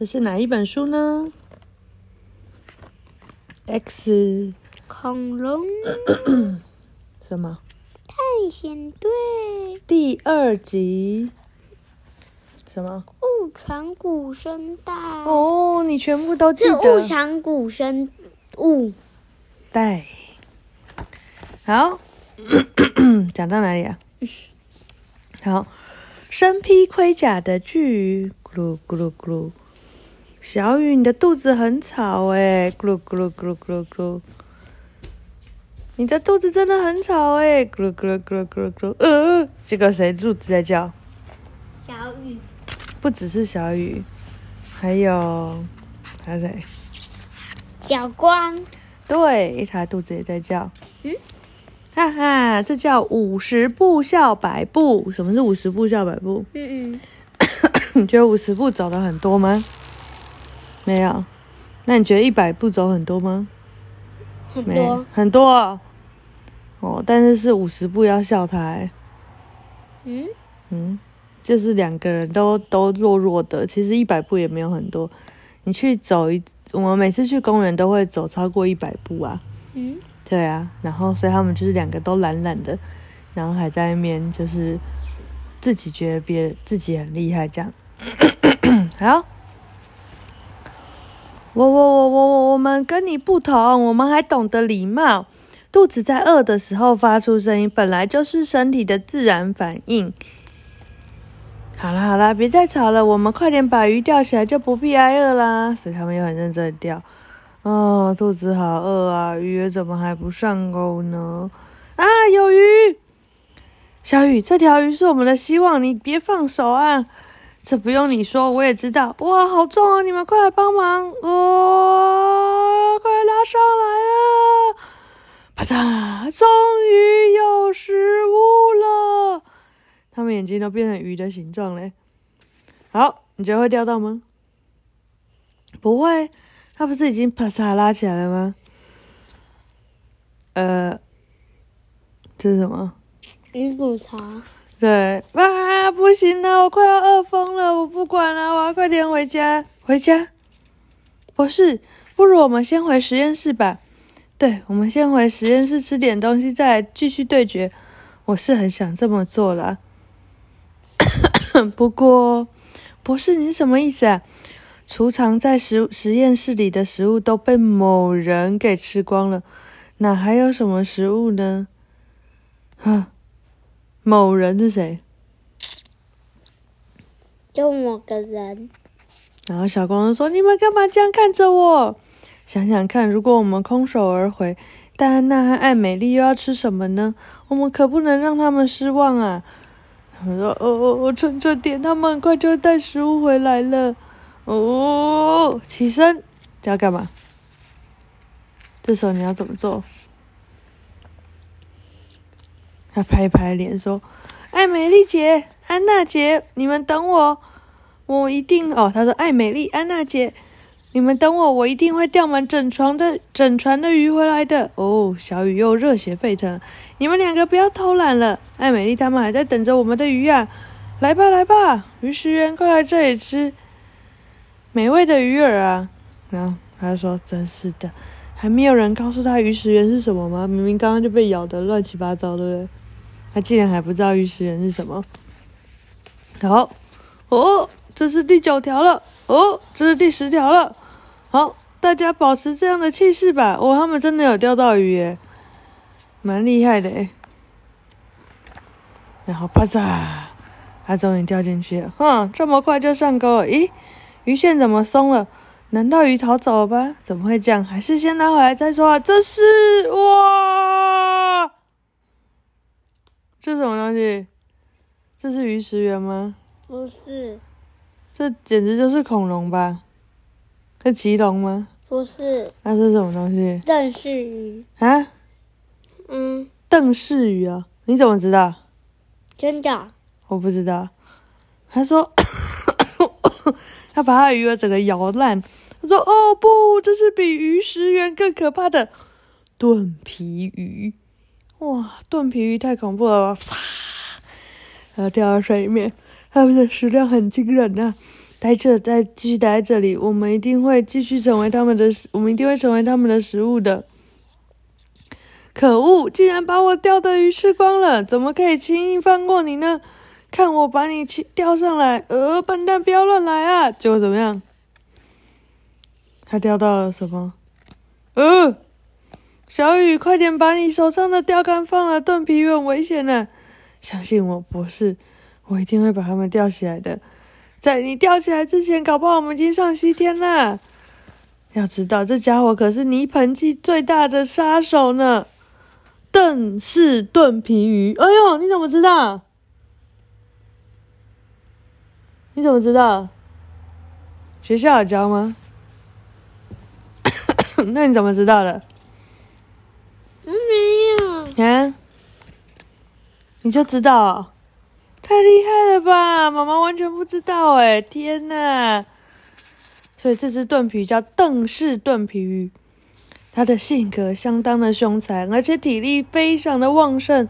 这是哪一本书呢？X 恐龙 什么？探险队，第二集？什么？误传古生带。哦，你全部都记得误得。传古生物带，好，讲到哪里啊？好，身披盔甲的巨鱼，咕噜咕噜咕噜。小雨，你的肚子很吵哎，咕噜咕噜咕噜咕噜咕噜。你的肚子真的很吵哎，咕噜咕噜咕噜咕噜咕噜。呃，这个谁肚子在叫？小雨，不只是小雨，还有还有谁？小光，对，他肚子也在叫。嗯，哈哈，这叫五十步笑百步。什么是五十步笑百步？嗯嗯，你觉得五十步走的很多吗？没有。那你觉得一百步走很多吗？没很多，很多哦。哦，但是是五十步要笑他、欸，嗯，嗯，就是两个人都都弱弱的，其实一百步也没有很多。你去走一，我们每次去公园都会走超过一百步啊。嗯，对啊，然后所以他们就是两个都懒懒的，然后还在那边就是自己觉得别自己很厉害这样。好，我我我我我我们跟你不同，我们还懂得礼貌。肚子在饿的时候发出声音，本来就是身体的自然反应。好啦好啦，别再吵了，我们快点把鱼钓起来，就不必挨饿啦。所以他们又很认真的钓。哦，肚子好饿啊！鱼怎么还不上钩呢？啊，有鱼！小雨，这条鱼是我们的希望，你别放手啊！这不用你说，我也知道。哇，好重啊！你们快来帮忙！哦，快拉上来了！啪嚓，终于有食物了！他们眼睛都变成鱼的形状嘞。好，你觉得会钓到吗？不会。他不是已经啪嚓拉起来了吗？呃，这是什么？鱼骨茶，对啊，不行了，我快要饿疯了，我不管了，我要快点回家。回家？博士，不如我们先回实验室吧。对，我们先回实验室吃点东西，再来继续对决。我是很想这么做啦。不过，博士，你什么意思啊？储藏在实实验室里的食物都被某人给吃光了，哪还有什么食物呢？哈，某人是谁？就某个人，然后小光就说：“你们干嘛这样看着我？想想看，如果我们空手而回，戴安娜和艾美丽又要吃什么呢？我们可不能让他们失望啊！”我说：“哦哦哦，撑着点，他们很快就会带食物回来了。”哦，起身，这要干嘛？这时候你要怎么做？他拍一拍脸说：“艾美丽姐、安娜姐，你们等我，我一定哦。”他说：“艾美丽、安娜姐，你们等我，我一定会钓满整船的整船的鱼回来的。”哦，小雨又热血沸腾。你们两个不要偷懒了，艾美丽他们还在等着我们的鱼啊！来吧，来吧，鱼食员，快来这里吃。美味的鱼饵啊！然后他说：“真是的，还没有人告诉他鱼食源是什么吗？明明刚刚就被咬得乱七八糟，对不对？他竟然还不知道鱼食人是什么。好，哦，这是第九条了，哦，这是第十条了。好，大家保持这样的气势吧。哦，他们真的有钓到鱼耶，蛮厉害的诶。然后啪嚓，他终于掉进去了。哼，这么快就上钩了？咦？鱼线怎么松了？难道鱼逃走了吧？怎么会这样？还是先拿回来再说啊！这是哇，这什么东西？这是鱼食源吗？不是，这简直就是恐龙吧？是棘龙吗？不是，那是什么东西邓氏鱼，啊？嗯，邓氏鱼啊？你怎么知道？真的，我不知道。他说，他把他的鱼饵整个咬烂。他说：“哦不，这是比鱼食源更可怕的盾皮鱼！哇，盾皮鱼太恐怖了吧！啪，然后掉到水里面，它们的食量很惊人呐、待这，再继续待在这里，我们一定会继续成为他们的，我们一定会成为他们的食物的。可恶！竟然把我钓的鱼吃光了，怎么可以轻易放过你呢？看我把你钓上来！呃，笨蛋，不要乱来啊！结果怎么样？他钓到了什么？呃，小雨，快点把你手上的钓竿放了，盾皮鱼很危险呢。相信我，博士，我一定会把它们钓起来的。在你钓起来之前，搞不好我们已经上西天了。要知道，这家伙可是泥盆纪最大的杀手呢。邓氏盾皮鱼，哎呦，你怎么知道？你怎么知道？学校有教吗？那你怎么知道的？没有。啊？你就知道？太厉害了吧！妈妈完全不知道哎！天哪！所以这只盾皮叫邓氏盾皮鱼。它的性格相当的凶残，而且体力非常的旺盛。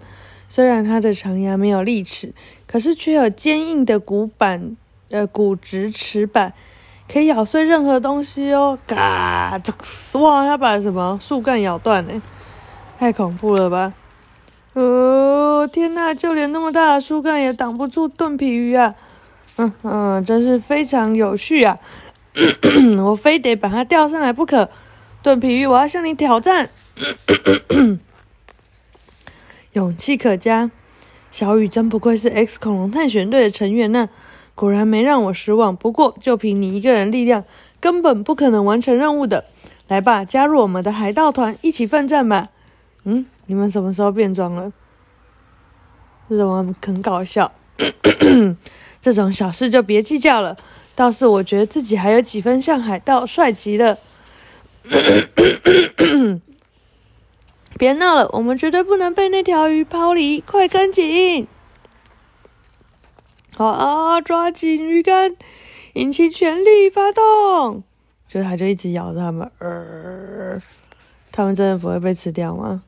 虽然它的长牙没有利齿，可是却有坚硬的骨板，呃，骨质齿板，可以咬碎任何东西哦。嘎，哇！它把什么树干咬断了，太恐怖了吧！哦，天哪！就连那么大的树干也挡不住盾皮鱼啊！嗯嗯，真是非常有趣啊！我非得把它钓上来不可。盾皮鱼，我要向你挑战！勇气可嘉，小雨真不愧是 X 恐龙探险队的成员呢，果然没让我失望。不过，就凭你一个人力量，根本不可能完成任务的。来吧，加入我们的海盗团，一起奋战吧！嗯，你们什么时候变装了？这怎么很搞笑？这种小事就别计较了。倒是我觉得自己还有几分像海盗，帅极了。别闹了，我们绝对不能被那条鱼抛离！快跟紧！好啊，抓紧鱼竿，引擎全力发动！就它就一直咬着他们，呃，它们真的不会被吃掉吗？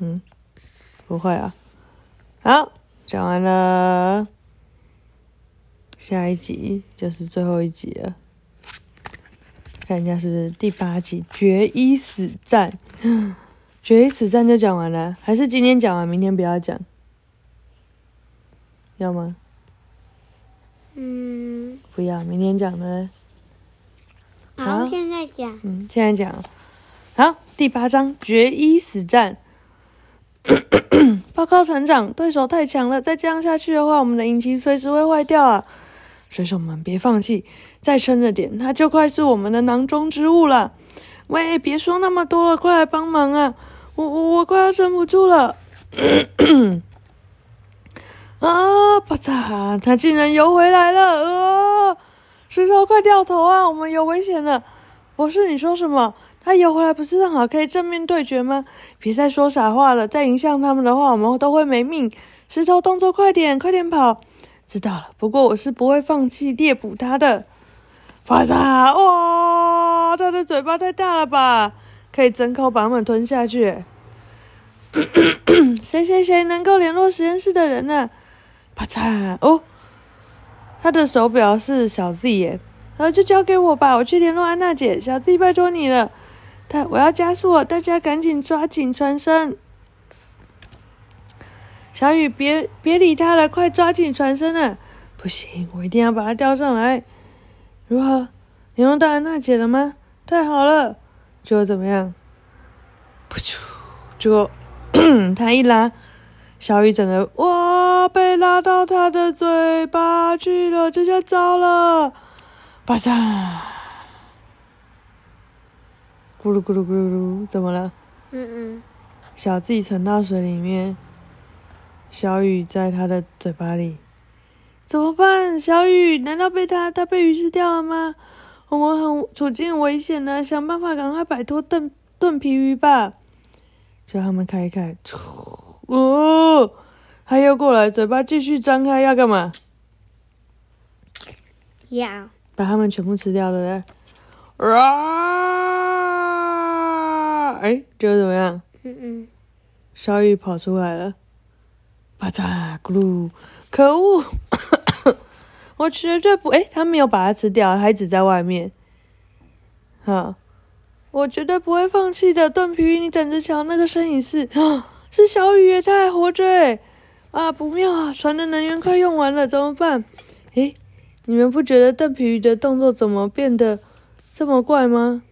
嗯，不会啊。好，讲完了，下一集就是最后一集了。看一下是不是第八集决一死战？决一死战就讲完了，还是今天讲完，明天不要讲？要吗？嗯，不要，明天讲的。好，现在讲。嗯，现在讲。好，第八章决一死战。报告船长，对手太强了，再这样下去的话，我们的引擎随时会坏掉啊！水手们，别放弃，再撑着点，它就快是我们的囊中之物了。喂，别说那么多了，快来帮忙啊！我我我快要撑不住了。啊！啪嚓，它竟然游回来了！啊！石头，快掉头啊！我们有危险了。博士，你说什么？他游回来不是正好可以正面对决吗？别再说傻话了，再影响他们的话，我们都会没命。石头，动作快点，快点跑！知道了，不过我是不会放弃猎捕他的。啪嚓！哇，他的嘴巴太大了吧，可以整口把我们吞下去。谁谁谁能够联络实验室的人呢？啪嚓！哦，他的手表是小 Z 耶，那就交给我吧，我去联络安娜姐。小 Z，拜托你了，他我要加速了，大家赶紧抓紧船身。小雨，别别理他了，快抓紧船身了！不行，我一定要把它钓上来。如何？你用到安娜姐了吗？太好了！结果怎么样？噗啾！结果他一拉，小雨整个哇，被拉到他的嘴巴去了，这下糟了！巴萨！咕噜咕噜咕噜噜，怎么了？嗯嗯。小自己沉到水里面。小雨在他的嘴巴里，怎么办？小雨难道被他他被鱼吃掉了吗？我们很处境危险呢，想办法赶快摆脱盾盾皮鱼吧！叫他们开一开，哦，他又过来，嘴巴继续张开，要干嘛？要把他们全部吃掉了嘞！啊！哎，这个怎么样？嗯嗯，小雨跑出来了。啪嚓咕噜！可恶！我绝对不，哎，他没有把它吃掉，还只在外面。哈，我绝对不会放弃的，盾皮鱼，你等着瞧，那个身影是，是小雨，他还活着哎！啊，不妙啊，船的能源快用完了，怎么办？哎，你们不觉得邓皮鱼的动作怎么变得这么怪吗？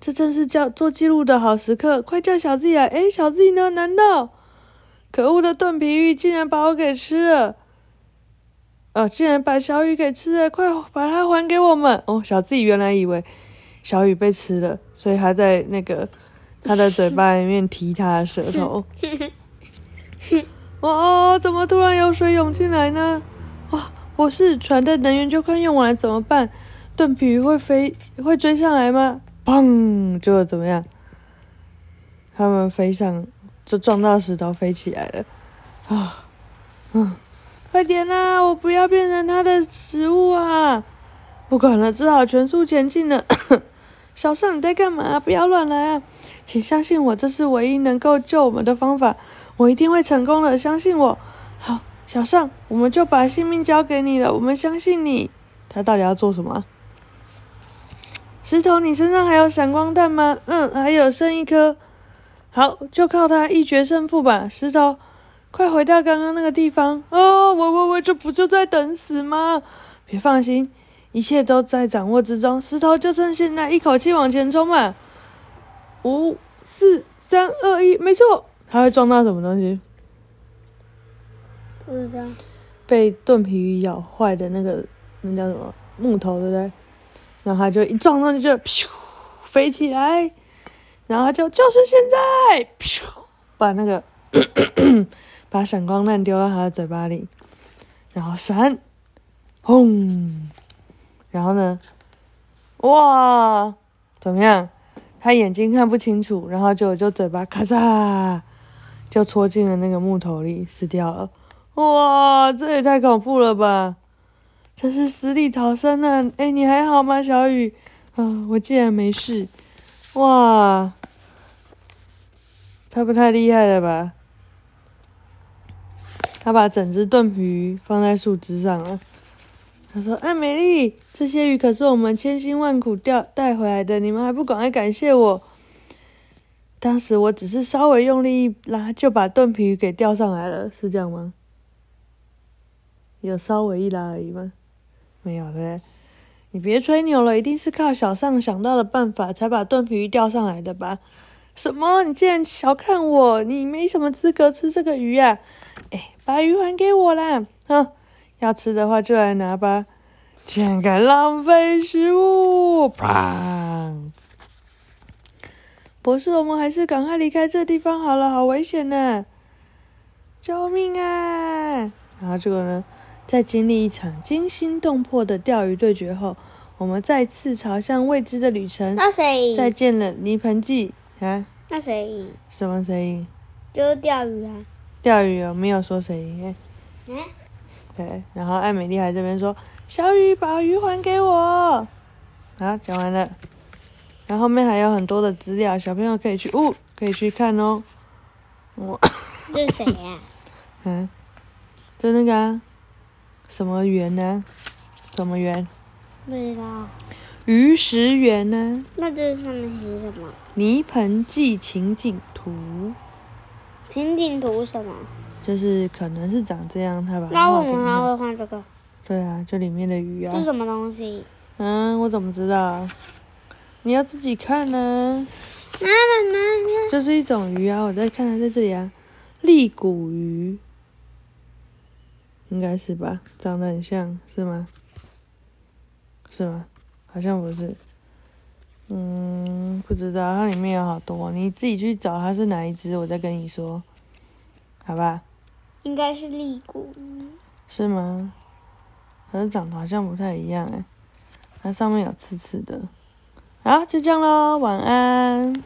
这正是叫做记录的好时刻，快叫小 Z 来！哎，小 Z 呢？难道？可恶的盾皮鱼竟然把我给吃了！哦，竟然把小雨给吃了！快把它还给我们！哦，小 Z 原来以为小雨被吃了，所以还在那个他的嘴巴里面提他的舌头。哇 哦！怎么突然有水涌进来呢？哇！我是船的能源就快用完了，怎么办？盾皮鱼会飞会追上来吗？砰！就怎么样？他们飞上，就撞到石头飞起来了。啊，嗯，快点啦！我不要变成他的食物啊！不管了，只好全速前进了。小尚，你在干嘛？不要乱来啊！请相信我，这是唯一能够救我们的方法。我一定会成功的，相信我。好，小尚，我们就把性命交给你了。我们相信你。他到底要做什么？石头，你身上还有闪光弹吗？嗯，还有剩一颗。好，就靠它一决胜负吧。石头，快回到刚刚那个地方。哦，喂喂喂，这不就在等死吗？别放心，一切都在掌握之中。石头，就趁现在，一口气往前冲吧。五、四、三、二、一，没错。它会撞到什么东西？不知道。被盾皮鱼咬坏的那个，那叫什么木头，对不对？然后他就一撞上去就咻飞起来，然后就就是现在，咻把那个 把闪光弹丢到他的嘴巴里，然后闪，轰，然后呢，哇，怎么样？他眼睛看不清楚，然后就就嘴巴咔嚓就戳进了那个木头里，死掉了。哇，这也太恐怖了吧！这是死里逃生啊！哎，你还好吗，小雨？啊，我竟然没事！哇，他不太厉害了吧？他把整只盾皮鱼放在树枝上了。他说：“哎，美丽，这些鱼可是我们千辛万苦钓带回来的，你们还不赶快感谢我？当时我只是稍微用力一拉，就把盾皮鱼给钓上来了，是这样吗？有稍微一拉而已吗？”没有嘞，你别吹牛了，一定是靠小尚想到的办法才把盾皮鱼钓上来的吧？什么？你竟然小看我？你没什么资格吃这个鱼啊！哎，把鱼还给我啦！哼，要吃的话就来拿吧，竟然敢浪费食物！砰！博士，我们还是赶快离开这地方好了，好危险呢！救命啊！然后这个呢？在经历一场惊心动魄的钓鱼对决后，我们再次朝向未知的旅程。那谁？再见了，泥盆纪啊！那谁？什么谁？就是钓鱼啊！钓鱼哦，没有说谁。嗯。对，然后艾美丽还这边说：“小雨，把鱼还给我。”好，讲完了。然后后面还有很多的资料，小朋友可以去哦，可以去看哦。我。这是谁呀？嗯，这那个。什么园呢？什么园？不知道。鱼食园呢？那这上面写什么？泥盆纪情景图。情景图什么？就是可能是长这样，他把。那我们还会画这个？对啊，这里面的鱼啊。这什么东西？嗯，我怎么知道？你要自己看呢。妈妈妈妈？这是一种鱼啊！我在看，在这里啊，利骨鱼。应该是吧，长得很像是吗？是吗？好像不是。嗯，不知道，它里面有好多，你自己去找它是哪一只，我再跟你说，好吧？应该是利骨。是吗？可是长得好像不太一样哎，它上面有刺刺的。好，就这样喽，晚安。